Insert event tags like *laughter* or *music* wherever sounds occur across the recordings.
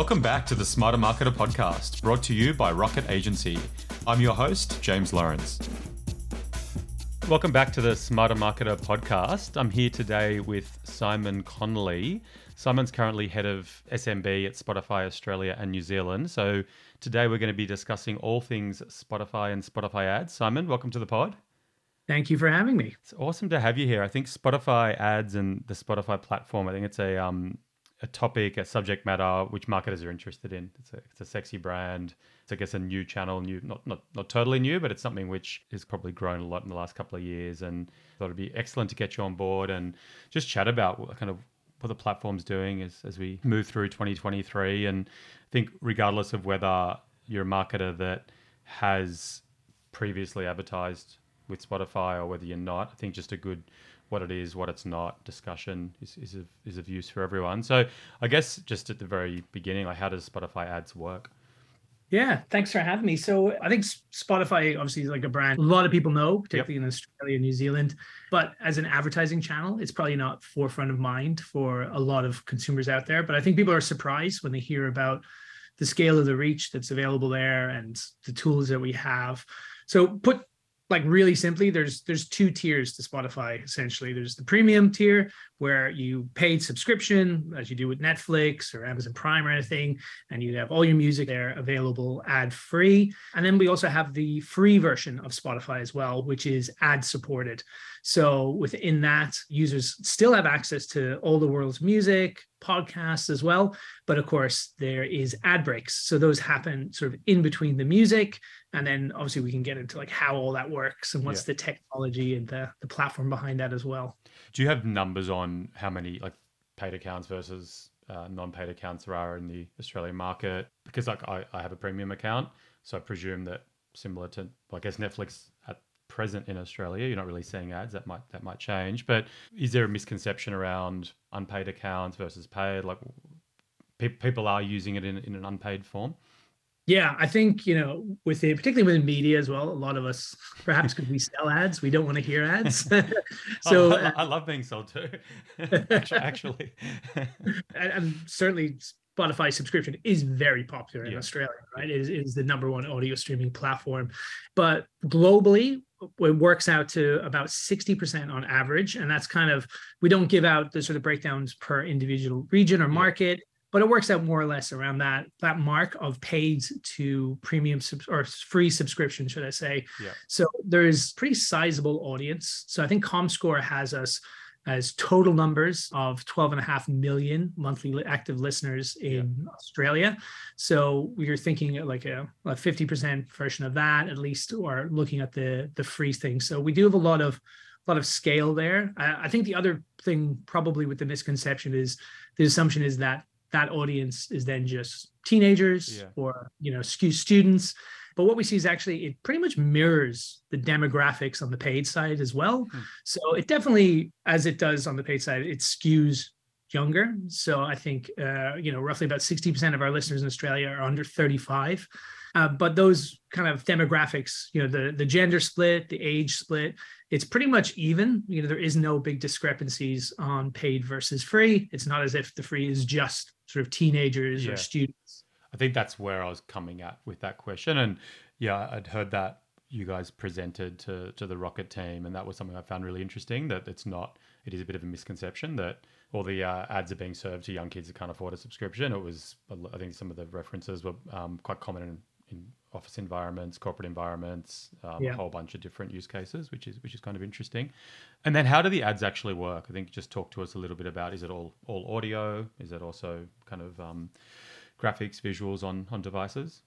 Welcome back to the Smarter Marketer podcast, brought to you by Rocket Agency. I'm your host, James Lawrence. Welcome back to the Smarter Marketer podcast. I'm here today with Simon Connolly. Simon's currently head of SMB at Spotify Australia and New Zealand. So today we're going to be discussing all things Spotify and Spotify ads. Simon, welcome to the pod. Thank you for having me. It's awesome to have you here. I think Spotify ads and the Spotify platform, I think it's a um, a topic, a subject matter which marketers are interested in. It's a, it's a sexy brand. It's, I guess, a new channel, new, not, not, not totally new, but it's something which has probably grown a lot in the last couple of years. And thought it'd be excellent to get you on board and just chat about what kind of what the platform's doing as, as we move through 2023. And I think regardless of whether you're a marketer that has previously advertised with Spotify or whether you're not, I think just a good what it is, what it's not discussion is, is, of, is of use for everyone. So I guess just at the very beginning, like how does Spotify ads work? Yeah, thanks for having me. So I think Spotify obviously is like a brand a lot of people know, particularly yep. in Australia and New Zealand. But as an advertising channel, it's probably not forefront of mind for a lot of consumers out there. But I think people are surprised when they hear about the scale of the reach that's available there and the tools that we have. So put like really simply there's there's two tiers to spotify essentially. There's the premium tier where you paid subscription as you do with netflix or amazon prime or anything and you have all your music there available ad free and then we also have the free version of spotify as well which is ad supported so within that users still have access to all the world's music podcasts as well but of course there is ad breaks. So those happen sort of in between the music and then obviously we can get into like how all that works and what's yeah. the technology and the, the platform behind that as well. Do you have numbers on how many like paid accounts versus uh, non-paid accounts there are in the australian market. Because like I, I have a premium account so i presume that similar to well, i guess netflix at present in australia you're not really seeing ads that might that might change. But is there a misconception around unpaid accounts versus paid? Like pe- people are using it in, in an unpaid form yeah, I think you know, with it, particularly within media as well, a lot of us, perhaps because we sell ads, we don't want to hear ads. *laughs* Oh, *laughs* so oh, I, I, uh, love being sold to. *laughs* actually, and, and, certainly Spotify subscription is very popular in yeah. Australia, right? It is, it is the number one audio streaming platform, but globally, it works out to about 60% on average. And that's kind of, we don't give out the sort of breakdowns per individual region or market but it works out more or less around that that mark of paid to premium sub- or free subscription should i say. Yeah. so there's pretty sizable audience. So i think comscore has us as total numbers of 12 and a half million monthly active listeners in yeah. australia. So we are thinking like a, a 50% version of that at least or looking at the the free thing. So we do have a lot of a lot of scale there. I, I think the other thing probably with the misconception is the assumption is that that audience is then just teenagers yeah. or you know students but what we see is actually it pretty much mirrors the demographics on the paid side as well hmm. so it definitely as it does on the paid side it skews younger so i think uh, you know roughly about 60% of our listeners in australia are under 35 uh, but those kind of demographics, you know, the the gender split, the age split, it's pretty much even. You know, there is no big discrepancies on paid versus free. It's not as if the free is just sort of teenagers yeah. or students. I think that's where I was coming at with that question. And yeah, I'd heard that you guys presented to to the Rocket team, and that was something I found really interesting. That it's not, it is a bit of a misconception that all the uh, ads are being served to young kids that can't afford a subscription. It was, I think, some of the references were um, quite common in, office environments, corporate environments, um, yeah. a whole bunch of different use cases, which is which is kind of interesting. And then, how do the ads actually work? I think just talk to us a little bit about: is it all all audio? Is it also kind of um, graphics, visuals on on devices?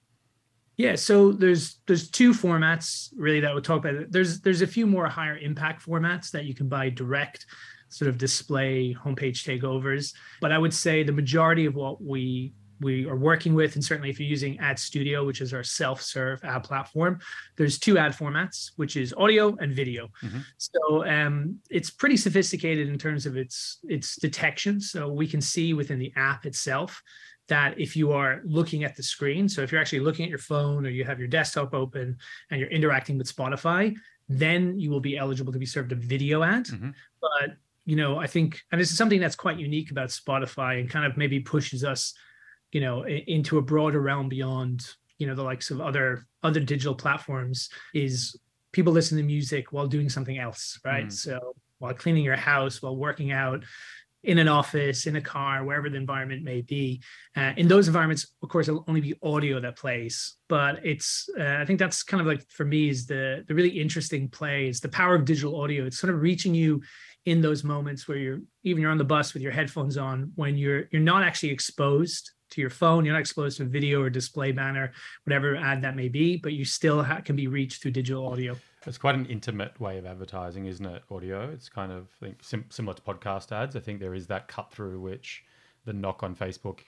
Yeah, so there's there's two formats really that we'll talk about. There's there's a few more higher impact formats that you can buy direct, sort of display homepage takeovers. But I would say the majority of what we we are working with, and certainly if you're using Ad Studio, which is our self-serve ad platform, there's two ad formats, which is audio and video. Mm-hmm. So um, it's pretty sophisticated in terms of its its detection. So we can see within the app itself that if you are looking at the screen, so if you're actually looking at your phone or you have your desktop open and you're interacting with Spotify, then you will be eligible to be served a video ad. Mm-hmm. But you know, I think, and this is something that's quite unique about Spotify and kind of maybe pushes us you know into a broader realm beyond you know the likes of other other digital platforms is people listen to music while doing something else right? Mm. so while cleaning your house while working out in an office in a car wherever the environment may be. Uh, in those environments of course it'll only be audio that plays but it's uh, i think that's kind of like for me is the the really interesting play is the power of digital audio. It's sort of reaching you in those moments where you're even you're on the bus with your headphones on when you're you're not actually exposed to your phone. You're not exposed to video or display banner, whatever ad that may be, but you still ha- can be reached through digital audio. It's quite an intimate way of advertising, isn't it? Audio. It's kind of I think sim- similar to podcast ads. I think there is that cut through which the knock on Facebook,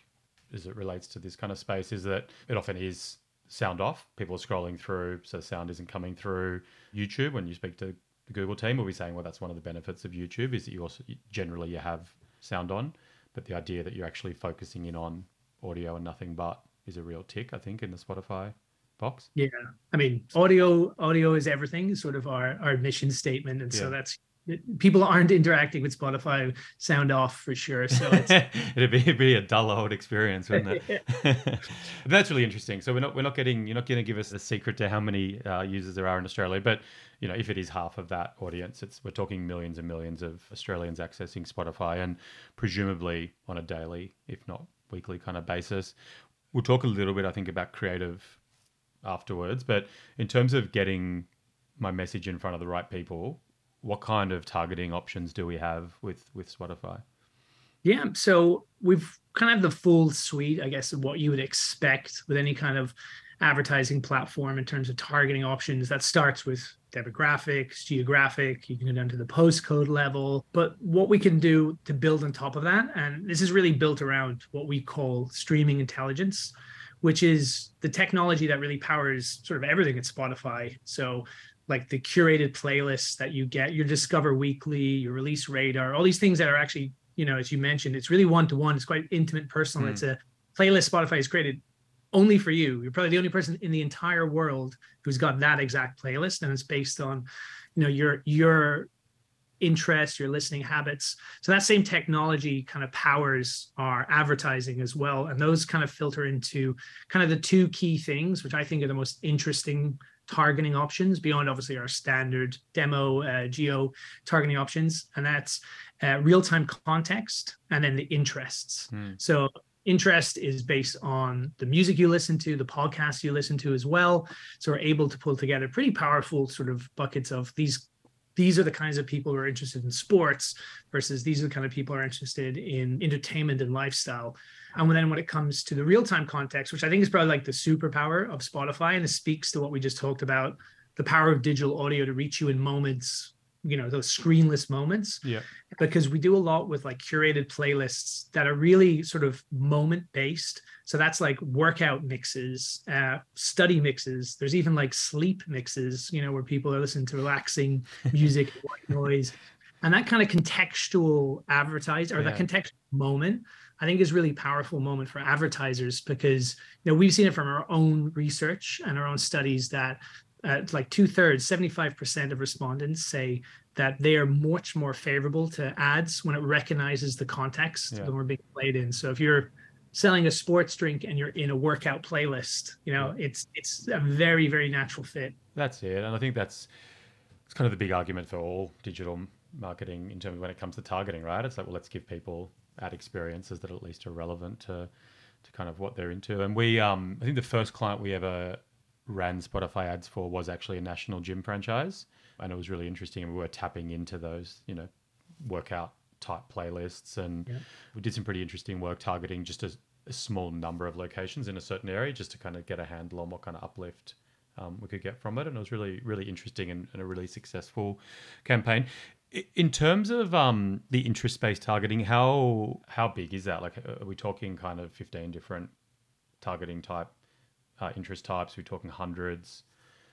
as it relates to this kind of space, is that it often is sound off. People are scrolling through, so sound isn't coming through. YouTube, when you speak to the Google team, will be saying, well, that's one of the benefits of YouTube is that you also generally you have sound on, but the idea that you're actually focusing in on audio and nothing but is a real tick, I think, in the Spotify box. Yeah, I mean, audio audio is everything. Is sort of our our mission statement, and yeah. so that's people aren't interacting with Spotify sound off for sure. So *laughs* it'd, be, it'd be a dull old experience, wouldn't it? *laughs* *laughs* that's really interesting. So we're not we're not getting you're not going to give us a secret to how many uh, users there are in Australia, but you know if it is half of that audience, it's we're talking millions and millions of Australians accessing Spotify, and presumably on a daily, if not weekly, kind of basis. We'll talk a little bit, I think, about creative afterwards, but in terms of getting my message in front of the right people what kind of targeting options do we have with with Spotify? Yeah, so we've kind of the full suite, I guess, of what you would expect with any kind of advertising platform in terms of targeting options. That starts with demographics, geographic, you can go down to the postcode level. But what we can do to build on top of that, and this is really built around what we call streaming intelligence, which is the technology that really powers sort of everything at Spotify. So like the curated playlists that you get, your Discover Weekly, your Release Radar, all these things that are actually, you know, as you mentioned, it's really one to one. It's quite intimate, personal. Mm. It's a playlist Spotify has created only for you. You're probably the only person in the entire world who's got that exact playlist, and it's based on, you know, your your interests, your listening habits. So that same technology kind of powers our advertising as well, and those kind of filter into kind of the two key things, which I think are the most interesting targeting options beyond obviously our standard demo uh, geo targeting options, and that's uh, real time context and then the interests. Mm. So interest is based on the music you listen to, the podcasts you listen to as well. So we're able to pull together pretty powerful sort of buckets of these. These are the kinds of people who are interested in sports versus these are the kind of people who are interested in entertainment and lifestyle. And then when it comes to the real time context, which I think is probably like the superpower of Spotify, and it speaks to what we just talked about the power of digital audio to reach you in moments, you know, those screenless moments. Yeah. Because we do a lot with like curated playlists that are really sort of moment based. So that's like workout mixes, uh, study mixes. There's even like sleep mixes, you know, where people are listening to relaxing *laughs* music, white noise. And that kind of contextual advertise or yeah. that contextual moment I think is really powerful moment for advertisers because you know we've seen it from our own research and our own studies that uh, like two thirds, 75% of respondents say that they are much more favorable to ads when it recognizes the context yeah. we're being played in. So if you're selling a sports drink and you're in a workout playlist, you know, yeah. it's it's a very very natural fit. That's it, and I think that's it's kind of the big argument for all digital marketing in terms of when it comes to targeting, right? It's like, well, let's give people ad experiences that at least are relevant to to kind of what they're into. And we, um, I think the first client we ever ran Spotify ads for was actually a national gym franchise, and it was really interesting. And we were tapping into those, you know, workout type playlists, and yeah. we did some pretty interesting work targeting just a, a, small number of locations in a certain area, just to kind of get a handle on what kind of uplift. Um, we could get from it, and it was really, really interesting and, and a really successful campaign. In terms of um, the interest-based targeting, how how big is that? Like, are we talking kind of fifteen different targeting type uh, interest types? We're talking hundreds?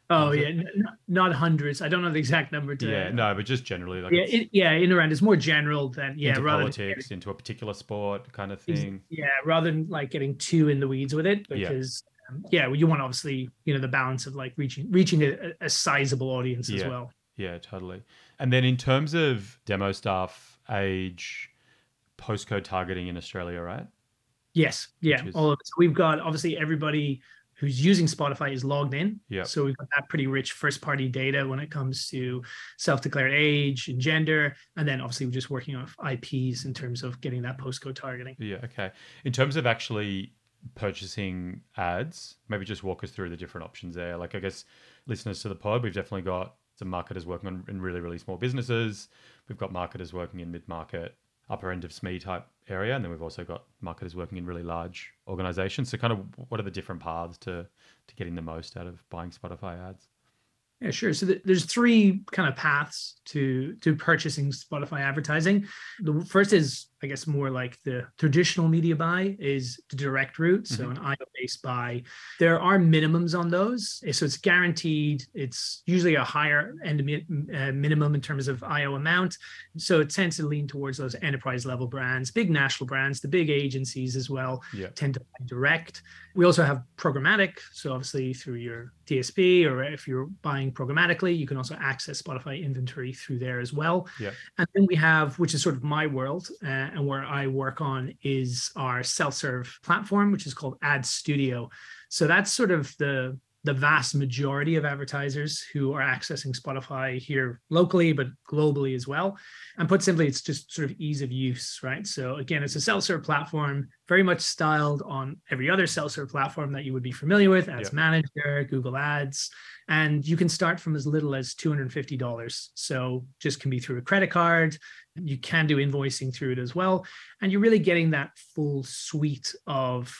Oh yeah, n- not hundreds. I don't know the exact number. To, yeah, no, but just generally, like yeah, it, yeah, in around it's more general than yeah, into rather politics, than, into a particular sport kind of thing. Yeah, rather than like getting too in the weeds with it, because yeah, um, yeah well, you want obviously you know the balance of like reaching reaching a, a sizable audience yeah. as well. Yeah, totally. And then in terms of demo stuff, age, postcode targeting in Australia, right? Yes, yeah, is... all of it. So we've got obviously everybody who's using Spotify is logged in. Yeah. So we've got that pretty rich first party data when it comes to self declared age and gender. And then obviously we're just working off IPs in terms of getting that postcode targeting. Yeah. Okay. In terms of actually purchasing ads, maybe just walk us through the different options there. Like, I guess listeners to the pod, we've definitely got some marketers working on in really, really small businesses. We've got marketers working in mid market, upper end of SME type area, and then we've also got marketers working in really large organizations. So, kind of, what are the different paths to to getting the most out of buying Spotify ads? Yeah, sure. So th- there's three kind of paths to to purchasing Spotify advertising. The first is, I guess, more like the traditional media buy is the direct route, so mm-hmm. an IO based buy. There are minimums on those, so it's guaranteed. It's usually a higher end uh, minimum in terms of IO amount. So it tends to lean towards those enterprise level brands, big national brands, the big agencies as well yeah. tend to buy direct. We also have programmatic, so obviously through your DSP or if you're buying programmatically, you can also access Spotify inventory through there as well. Yeah. And then we have, which is sort of my world uh, and where I work on, is our self-serve platform, which is called Ad Studio. So that's sort of the the vast majority of advertisers who are accessing Spotify here locally, but globally as well. And put simply, it's just sort of ease of use, right? So again, it's a self-serve platform, very much styled on every other self-serve platform that you would be familiar with, Ads. Manager, Google Ads, and you can start from as little as $250. So just can be through a credit card. You can do invoicing through it as well. And you're really getting that full suite of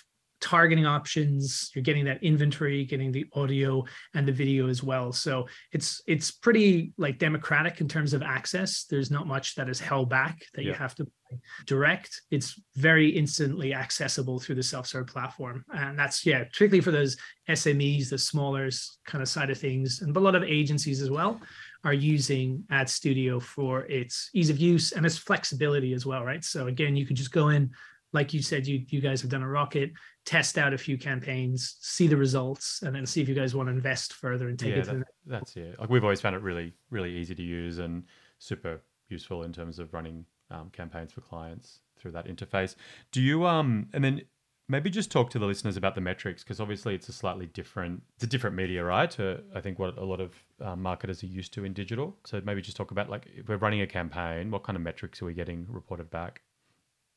targeting options you're getting that inventory getting the audio and the video as well. So it's it's pretty like democratic in terms of access. There's not much that is held back that yeah. you have to direct. It's very instantly accessible through the self-serve platform. And that's yeah particularly for those smes the smaller kind of side of things. And a lot of agencies as well are using ad studio for its ease of use and its flexibility as well right? So again you could just go in like you said, you you guys have done a rocket, test out a few campaigns, see the results, and then see if you guys want to invest further and take yeah, it to that, the That's it. Like we've always found it really, really easy to use and super useful in terms of running um, campaigns for clients through that interface. Do you um and then maybe just talk to the listeners about the metrics because obviously it's a slightly different it's a different media right to i think what a lot of um, marketers are used to in digital so maybe just talk about like if we're running a campaign what kind of metrics are we getting reported back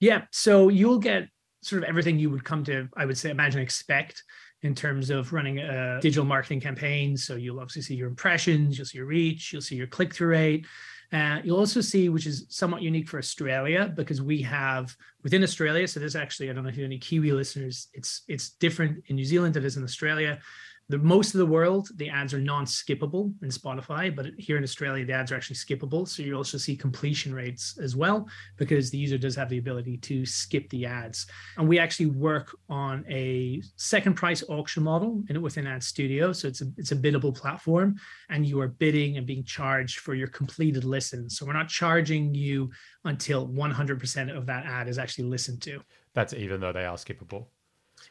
yeah. So you'll get sort of everything you would come to, I would say, imagine, expect in terms of running a digital marketing campaign. So you'll obviously see your impressions, you'll see your reach, you'll see your click through rate. Uh, you'll also see, which is somewhat unique for Australia, because we have within Australia. So there's actually, I don't know if you have any Kiwi listeners. It's it's different in New Zealand than it is in Australia the most of the world the ads are non-skippable in spotify but here in australia the ads are actually skippable. So you also see completion rates as well because the user does have the ability to skip the ads. And we actually work on a second price auction model in within ad studio. So it's a it's a biddable platform and you are bidding and being charged for your completed listen. So we're not charging you until 100% of that ad is actually listened to. That's even though they are skippable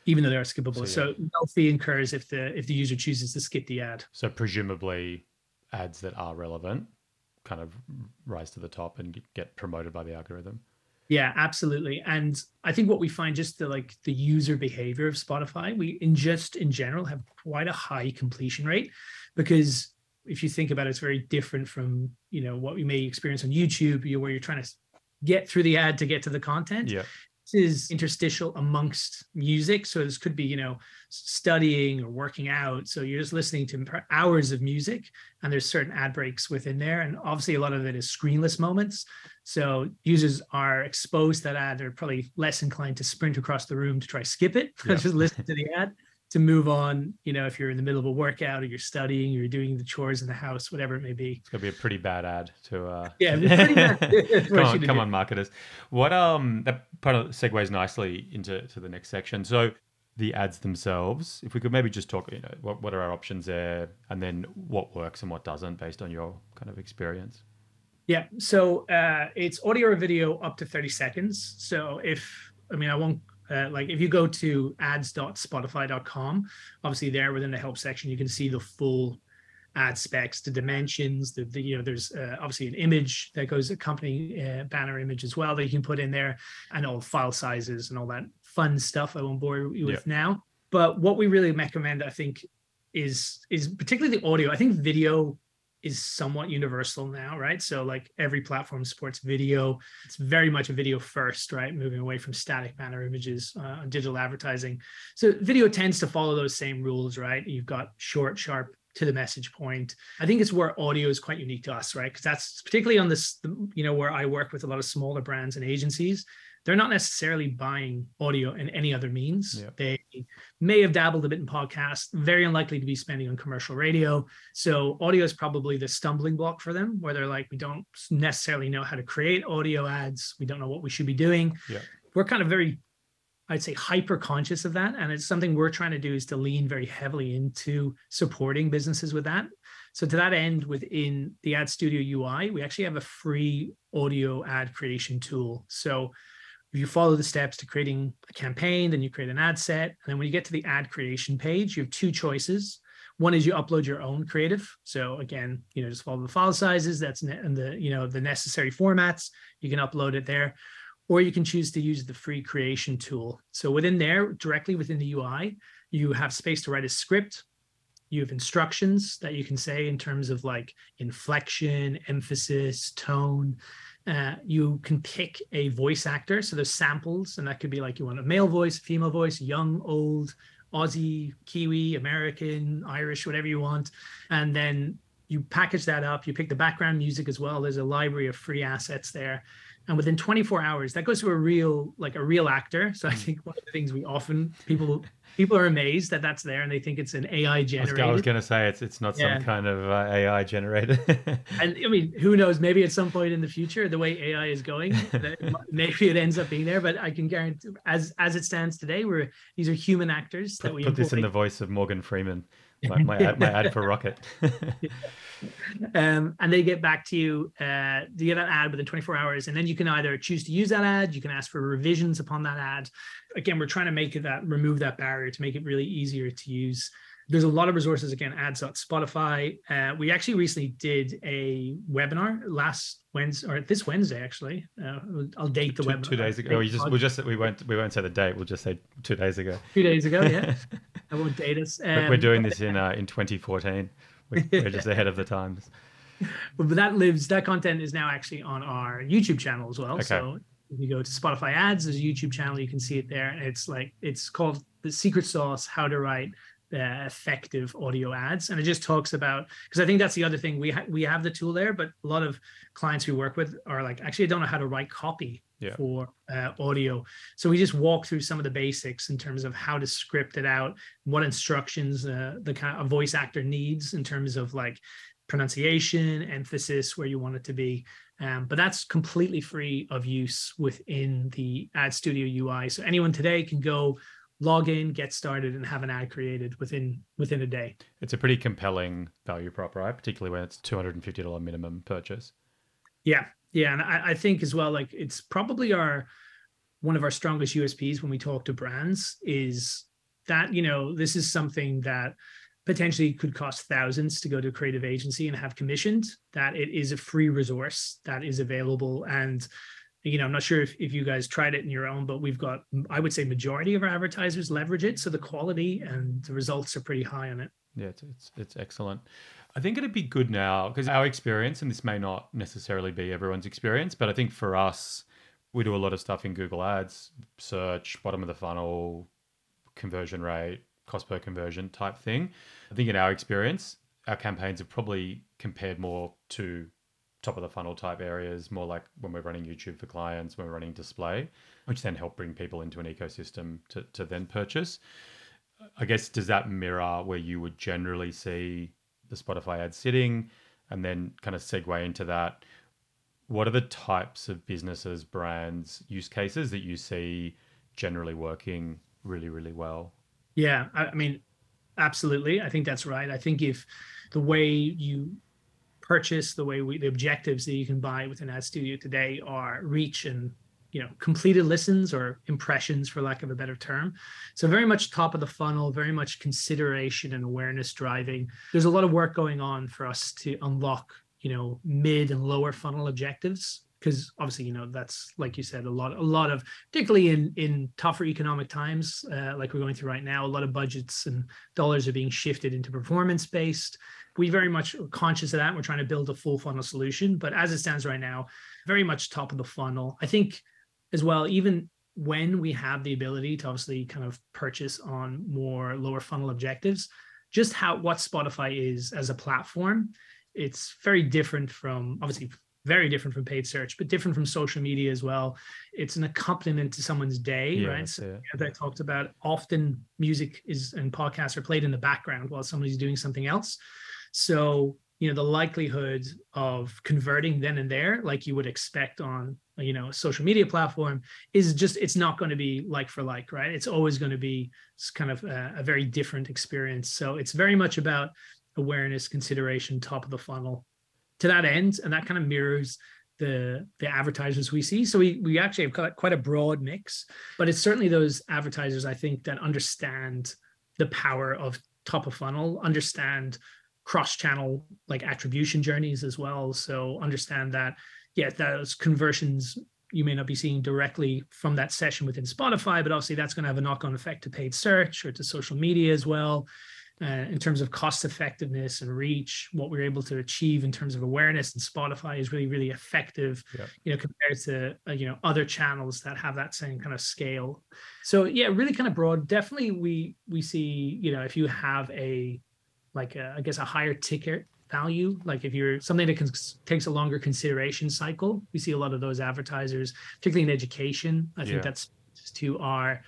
even though they are skippable. So, so no fee incurs if the if the user chooses to skip the ad. So presumably, ads that are relevant kind of rise to the top and get promoted by the algorithm. Yeah, absolutely. And I think what we find just the like the user behavior of Spotify, we in just in general have quite a high completion rate because if you think about it, it's very different from you know what we may experience on YouTube, where you're trying to get through the ad to get to the content. Yeah is interstitial amongst music. So this could be, you know, studying or working out. So you're just listening to hours of music and there's certain ad breaks within there. And obviously a lot of it is screenless moments. So users are exposed to that ad. They're probably less inclined to sprint across the room to try skip it, *laughs* yeah. just listen to the ad to move on, you know, if you're in the middle of a workout or you're studying, or you're doing the chores in the house, whatever it may be. It's gonna be a pretty bad ad to uh *laughs* Yeah, *laughs* come on, come on, marketers. What um that part of segues nicely into to the next section. So the ads themselves, if we could maybe just talk, you know, what, what are our options there and then what works and what doesn't based on your kind of experience. Yeah. So uh it's audio or video up to 30 seconds. So if I mean I won't uh, like if you go to ads.spotify.com, obviously there within the help section, you can see the full ad specs, the dimensions, the, the you know, there's uh, obviously an image that goes accompanying uh, banner image as well that you can put in there, and all file sizes and all that fun stuff. I won't bore you with yeah. now. But what we really recommend, I think, is is particularly the audio. I think video is somewhat universal now, right? So like every platform supports video. It's very much a video first, right? Moving away from static banner images uh, on digital advertising. So video tends to follow those same rules, right? You've got short, sharp to the message point. I think it's where audio is quite unique to us, right? Because that's particularly on this, you know, where I work with a lot of smaller brands and agencies they're not necessarily buying audio in any other means. Yep. They may have dabbled a bit in podcasts, very unlikely to be spending on commercial radio. So audio is probably the stumbling block for them, where they're like, we don't necessarily know how to create audio ads. We don't know what we should be doing. Yep. We're kind of very, I'd say, hyper conscious of that. And it's something we're trying to do is to lean very heavily into supporting businesses with that. So to that end, within the Ad Studio UI, we actually have a free audio ad creation tool. So if you follow the steps to creating a campaign, then you create an ad set. And then when you get to the ad creation page, you have two choices. One is you upload your own creative. So again, you know, just follow the file sizes. That's and the you know the necessary formats. You can upload it there, or you can choose to use the free creation tool. So within there, directly within the UI, you have space to write a script. You have instructions that you can say in terms of like inflection, emphasis, tone. Uh, you can pick a voice actor. So there's samples, and that could be like you want a male voice, female voice, young, old, Aussie, Kiwi, American, Irish, whatever you want. And then you package that up. You pick the background music as well. There's a library of free assets there. And within 24 hours, that goes to a real, like a real actor. So I hmm. think one of the things we often people people are amazed that that's there and they think it's an AI generated. I was, going to say it's it's not yeah. some kind of uh, AI generated. *laughs* and I mean, who knows? Maybe at some point in the future, the way AI is going, *laughs* maybe it ends up being there. But I can guarantee, as as it stands today, we're these are human actors that we put this in the voice of Morgan Freeman. My, *laughs* my, ad, my ad for Rocket. *laughs* um, and they get back to you. Uh, you get an ad within 24 hours, and then you can either choose to use that ad. You can ask for revisions upon that ad. Again, we're trying to make it that remove that barrier to make it really easier to use. There's a lot of resources again, ads.spotify. Uh, we actually recently did a webinar last Wednesday or this Wednesday actually. Uh, I'll date the two, webinar. Two days ago. We just we just we won't we won't say the date. We'll just say two days ago. Two days ago, yeah. *laughs* I won't date us. Um, we're doing this in uh, in 2014. *laughs* We're, just ahead of the times. *laughs* But that lives. That content is now actually on our YouTube channel as well. Okay. So if you go to Spotify ads, there's a YouTube channel. You can see it there. It's like it's called the secret sauce: how to write uh, effective audio ads and it just talks about because i think that's the other thing we ha- we have the tool there but a lot of clients we work with are like actually i don't know how to write copy yeah. for uh, audio so we just walk through some of the basics in terms of how to script it out what instructions uh, the kind of voice actor needs in terms of like pronunciation emphasis where you want it to be um, but that's completely free of use within the ad studio ui so anyone today can go log in, get started, and have an ad created within within a day. It's a pretty compelling value prop, right? Particularly when it's two hundred and fifty dollar minimum purchase. Yeah, yeah, and I, I think as well, like it's probably our one of our strongest USPs when we talk to brands is that you know this is something that potentially could cost thousands to go to a creative agency and have commissioned that it is a free resource that is available and you know, I'm not sure if, if you guys tried it in your own, but we've got, I would say, majority of our advertisers leverage it. So the quality and the results are pretty high on it. Yeah, it's, it's, it's excellent. I think it'd be good now because our experience, and this may not necessarily be everyone's experience, but I think for us, we do a lot of stuff in Google Ads, search, bottom of the funnel, conversion rate, cost per conversion type thing. I think in our experience, our campaigns have probably compared more to top of the funnel type areas, more like when we're running YouTube for clients, when we're running display, which then help bring people into an ecosystem to, to then purchase. I guess, does that mirror where you would generally see the Spotify ad sitting? And then kind of segue into that. What are the types of businesses, brands, use cases that you see generally working really, really well? Yeah, I mean, absolutely. I think that's right. I think if the way you purchase, the way we the objectives that you can buy within Ad Studio today are reach and you know completed listens or impressions for lack of a better term. So very much top of the funnel very much consideration and awareness driving. There's a lot of work going on for us to unlock you know mid and lower funnel objectives because obviously you know that's like you said a lot a lot of particularly in in tougher economic times uh, like we're going through right now a lot of budgets and dollars are being shifted into performance based we very much are conscious of that we're trying to build a full funnel solution but as it stands right now very much top of the funnel. I think as well, even when we have the ability to obviously kind of purchase on more lower funnel objectives, just how what Spotify is as a platform, it's very different from obviously very different from paid search, but different from social media as well. It's an accompaniment to someone's day, yeah, right? So, as I talked about, often music is and podcasts are played in the background while somebody's doing something else. So you know the likelihood of converting then and there like you would expect on you know a social media platform is just it's not going to be like for like right? It's always going to be kind of a, a, very different experience. So it's very much about awareness consideration top of the funnel. To that end and that kind of mirrors the the advertisers we see. So we we actually have quite a broad mix but it's certainly those advertisers i think that understand the power of top of funnel understand cross channel like attribution journeys as well. So understand that yeah those conversions you may not be seeing directly from that session within spotify but obviously that's going to have a knock-on effect to paid search or to social media as well uh, in terms of cost effectiveness and reach what we're able to achieve in terms of awareness and spotify is really really effective yeah. you know compared to uh, you know other channels that have that same kind of scale. So yeah really kind of broad. Definitely we we see you know if you have a like a, I guess a higher ticket value like if you're something that can, takes a longer consideration cycle we see a lot of those advertisers particularly in education i think yeah. that's to our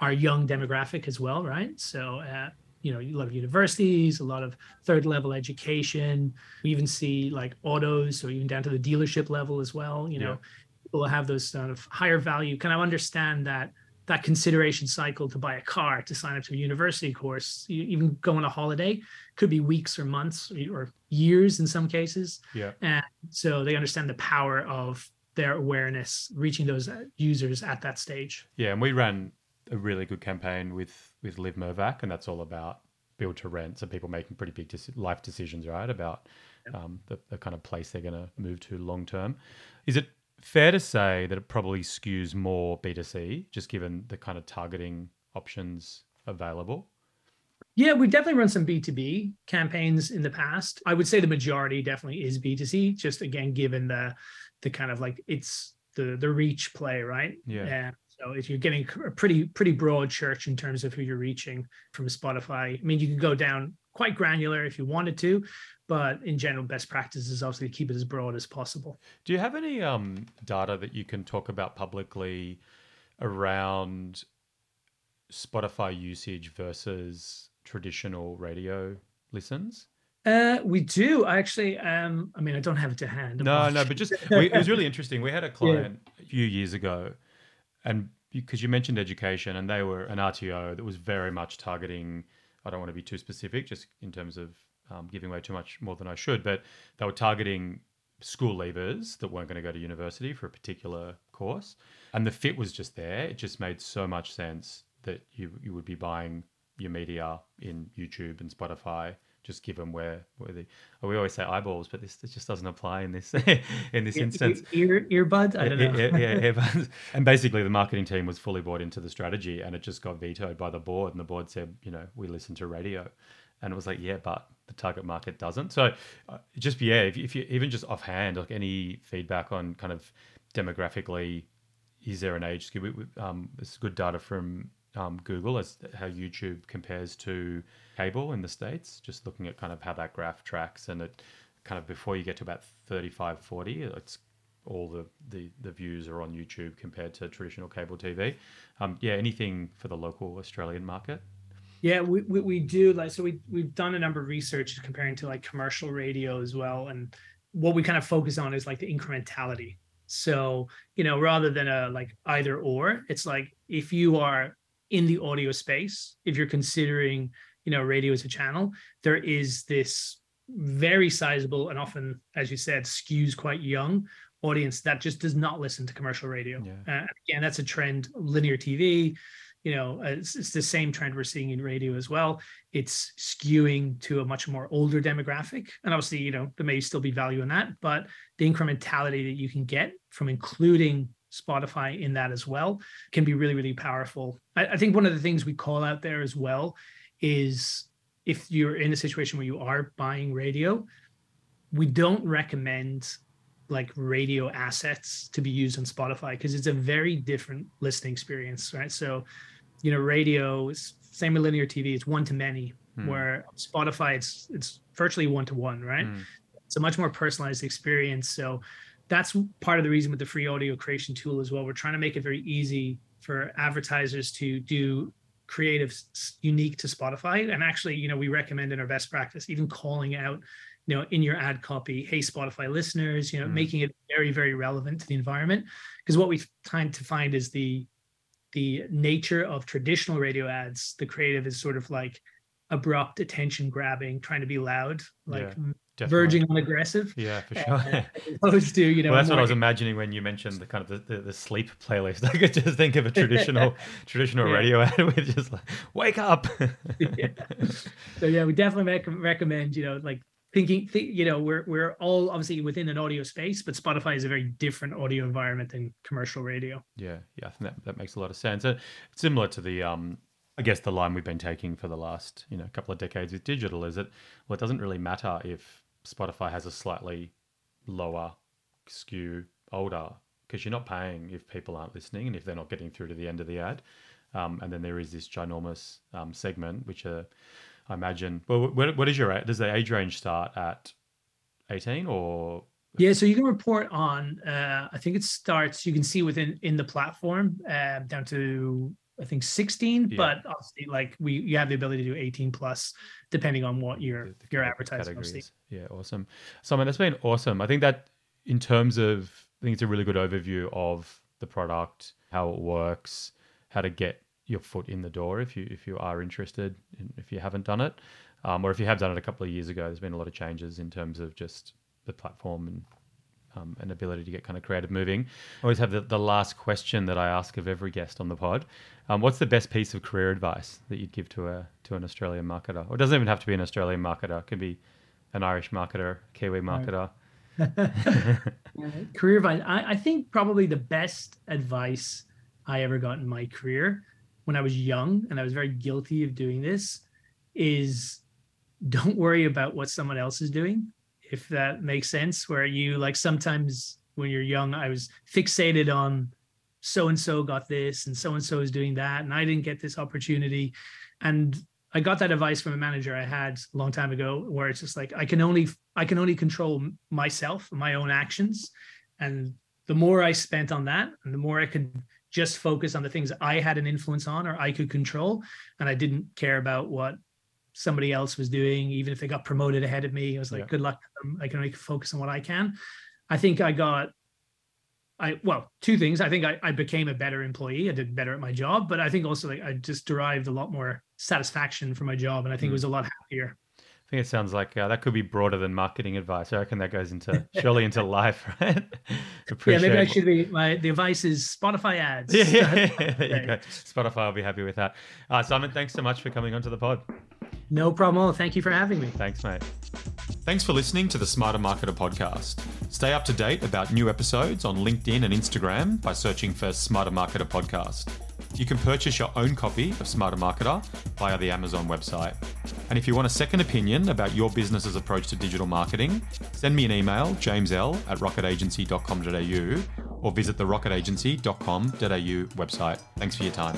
our young demographic as well right so uh, you know a lot of universities a lot of third level education we even see like autos or even down to the dealership level as well you know yeah. people have those sort of higher value kind of understand that that consideration cycle to buy a car, to sign up to a university course, even go on a holiday, could be weeks or months or years in some cases. Yeah. And so they understand the power of their awareness reaching those users at that stage. Yeah, and we ran a really good campaign with with Liv Mirvac, and that's all about build to rent. So people making pretty big life decisions, right, about um, the, the kind of place they're going to move to long term. Is it fair to say that it probably skews more B2C, just given the kind of targeting options available? Yeah, we've definitely run some B2B campaigns in the past. I would say the majority definitely is B2C, just again, given the the kind of like it's the the reach play, right? Yeah. so if you're getting a pretty pretty broad church in terms of who you're reaching from Spotify, I mean, you can go down quite granular if you wanted to, but in general, best practice is obviously to keep it as broad as possible. Do you have any um, data that you can talk about publicly around Spotify usage versus traditional radio listens? Uh, we do I actually. Um, I mean, I don't have it to hand. No, no, but just we, it was really interesting. We had a *laughs* client yeah. a few years ago, and because you mentioned education, and they were an RTO that was very much targeting. I don't want to be too specific, just in terms of um, giving away too much more than I should, but they were targeting school leavers that weren't going to go to university for a particular course. And the fit was just there. It just made so much sense that you, you would be buying your media in YouTube and Spotify just given where where the we always say eyeballs, but this, this just doesn't apply in this *laughs* in this instance. Ear earbuds, I don't know. yeah, yeah, *laughs* earbuds. And basically, the marketing team was fully bought into the strategy, and it just got vetoed by the board. And the board said, you know, we listen to radio, and it was like, yeah, but the target market doesn't. So uh, just yeah, if, if you even just offhand, like any feedback on kind of demographically, is there an age? skew? Um, it's good data from um, Google as how YouTube compares to cable in the states. Just looking at kind of how that graph tracks, and it kind of before you get to about 35, 40, it's all the, the, the views are on YouTube compared to traditional cable TV. Um, yeah, anything for the local Australian market? Yeah, we, we, we do like so we we've done a number of research comparing to like commercial radio as well, and what we kind of focus on is like the incrementality. So you know, rather than a like either or, it's like if you are in the audio space, if you're considering you know radio as a channel, there is this very sizable and often, as you said, skews quite young audience that just does not listen to commercial radio. Yeah. Uh, again, that's a trend. Linear TV, you know, uh, it's, it's, the same trend we're seeing in radio as well. It's skewing to a much more older demographic, and obviously, you know, there may still be value in that, but the incrementality that you can get from including Spotify in that as well can be really, really powerful. I, I think one of the things we call out there as well is if you're in a situation where you are buying radio, we don't recommend like radio assets to be used on Spotify because it's a very different listening experience, right? So, you know, radio is same with linear TV, it's one to many, hmm. where Spotify it's it's virtually one to one, right? Hmm. It's a much more personalized experience. So that's part of the reason with the free audio creation tool as well. We're trying to make it very easy for advertisers to do creatives unique to Spotify. And actually, you know, we recommend in our best practice, even calling out, you know, in your ad copy, hey, Spotify listeners, you know, mm. making it very, very relevant to the environment. Because what we tend to find is the the nature of traditional radio ads, the creative is sort of like abrupt attention grabbing, trying to be loud, like yeah. Verging on aggressive. Yeah, for sure. Uh, opposed to you know. Well, that's what I was imagining when you mentioned the kind of the, the, the sleep playlist. *laughs* I could just think of a traditional *laughs* traditional yeah. radio ad with just like wake up. *laughs* yeah. So yeah, we definitely rec- recommend you know like thinking th- you know we're we're all obviously within an audio space, but Spotify is a very different audio environment than commercial radio. Yeah, yeah, I think that, that makes a lot of sense. And similar to the um I guess the line we've been taking for the last, you know, couple of decades with digital is that well, it doesn't really matter if Spotify has a slightly lower skew older because you're not paying if people aren't listening and if they're not getting through to the end of the ad. Um, and then there is this ginormous um, segment, which uh, I imagine. Well, what, what is your does the age range start at 18 or? Yeah, so you can report on. Uh, I think it starts. You can see within in the platform uh, down to I think 16, yeah. but obviously like we you have the ability to do 18 plus depending on what your the, the your advertising categories. Yeah, awesome. Simon, that's been awesome. I think that in terms of I think it's a really good overview of the product, how it works, how to get your foot in the door if you if you are interested, if you haven't done it, um, or if you have done it a couple of years ago. There's been a lot of changes in terms of just the platform and um, an ability to get kind of creative moving. I always have the, the last question that I ask of every guest on the pod. Um, what's the best piece of career advice that you'd give to a to an Australian marketer? Or it doesn't even have to be an Australian marketer. It could be an Irish marketer, Kiwi marketer. *laughs* career advice. I, I think probably the best advice I ever got in my career when I was young, and I was very guilty of doing this, is don't worry about what someone else is doing if that makes sense where you like sometimes when you're young i was fixated on so and so got this and so and so is doing that and i didn't get this opportunity. And i got that advice from a manager i had a long time ago where it's just like i can only i can only control myself my own actions. And the more i spent on that and the more i could just focus on the things i had an influence on or i could control and i didn't care about what somebody else was doing, even if they got promoted ahead of me. I was like, yeah. good luck I can only focus on what I can. I think I got I well, two things. I think I, I became a better employee. I did better at my job, but I think also like I just derived a lot more satisfaction from my job, and I think mm. it was a lot happier. I think it sounds like uh, that could be broader than marketing advice. I reckon that goes into surely into *laughs* life, right? *laughs* yeah, maybe I should be. My the advice is Spotify ads. *laughs* Yeah, yeah, yeah. there you go. Spotify will be happy with that. Uh, Simon, thanks so much for coming onto the pod. No problem. All. Thank you for having me. Thanks, mate. Thanks for listening to the Smarter Marketer podcast. Stay up to date about new episodes on LinkedIn and Instagram by searching for Smarter Marketer podcast. You can purchase your own copy of Smarter Marketer via the Amazon website. And if you want a second opinion about your business's approach to digital marketing, send me an email, jamesl at rocketagency.com.au, or visit the rocketagency.com.au website. Thanks for your time.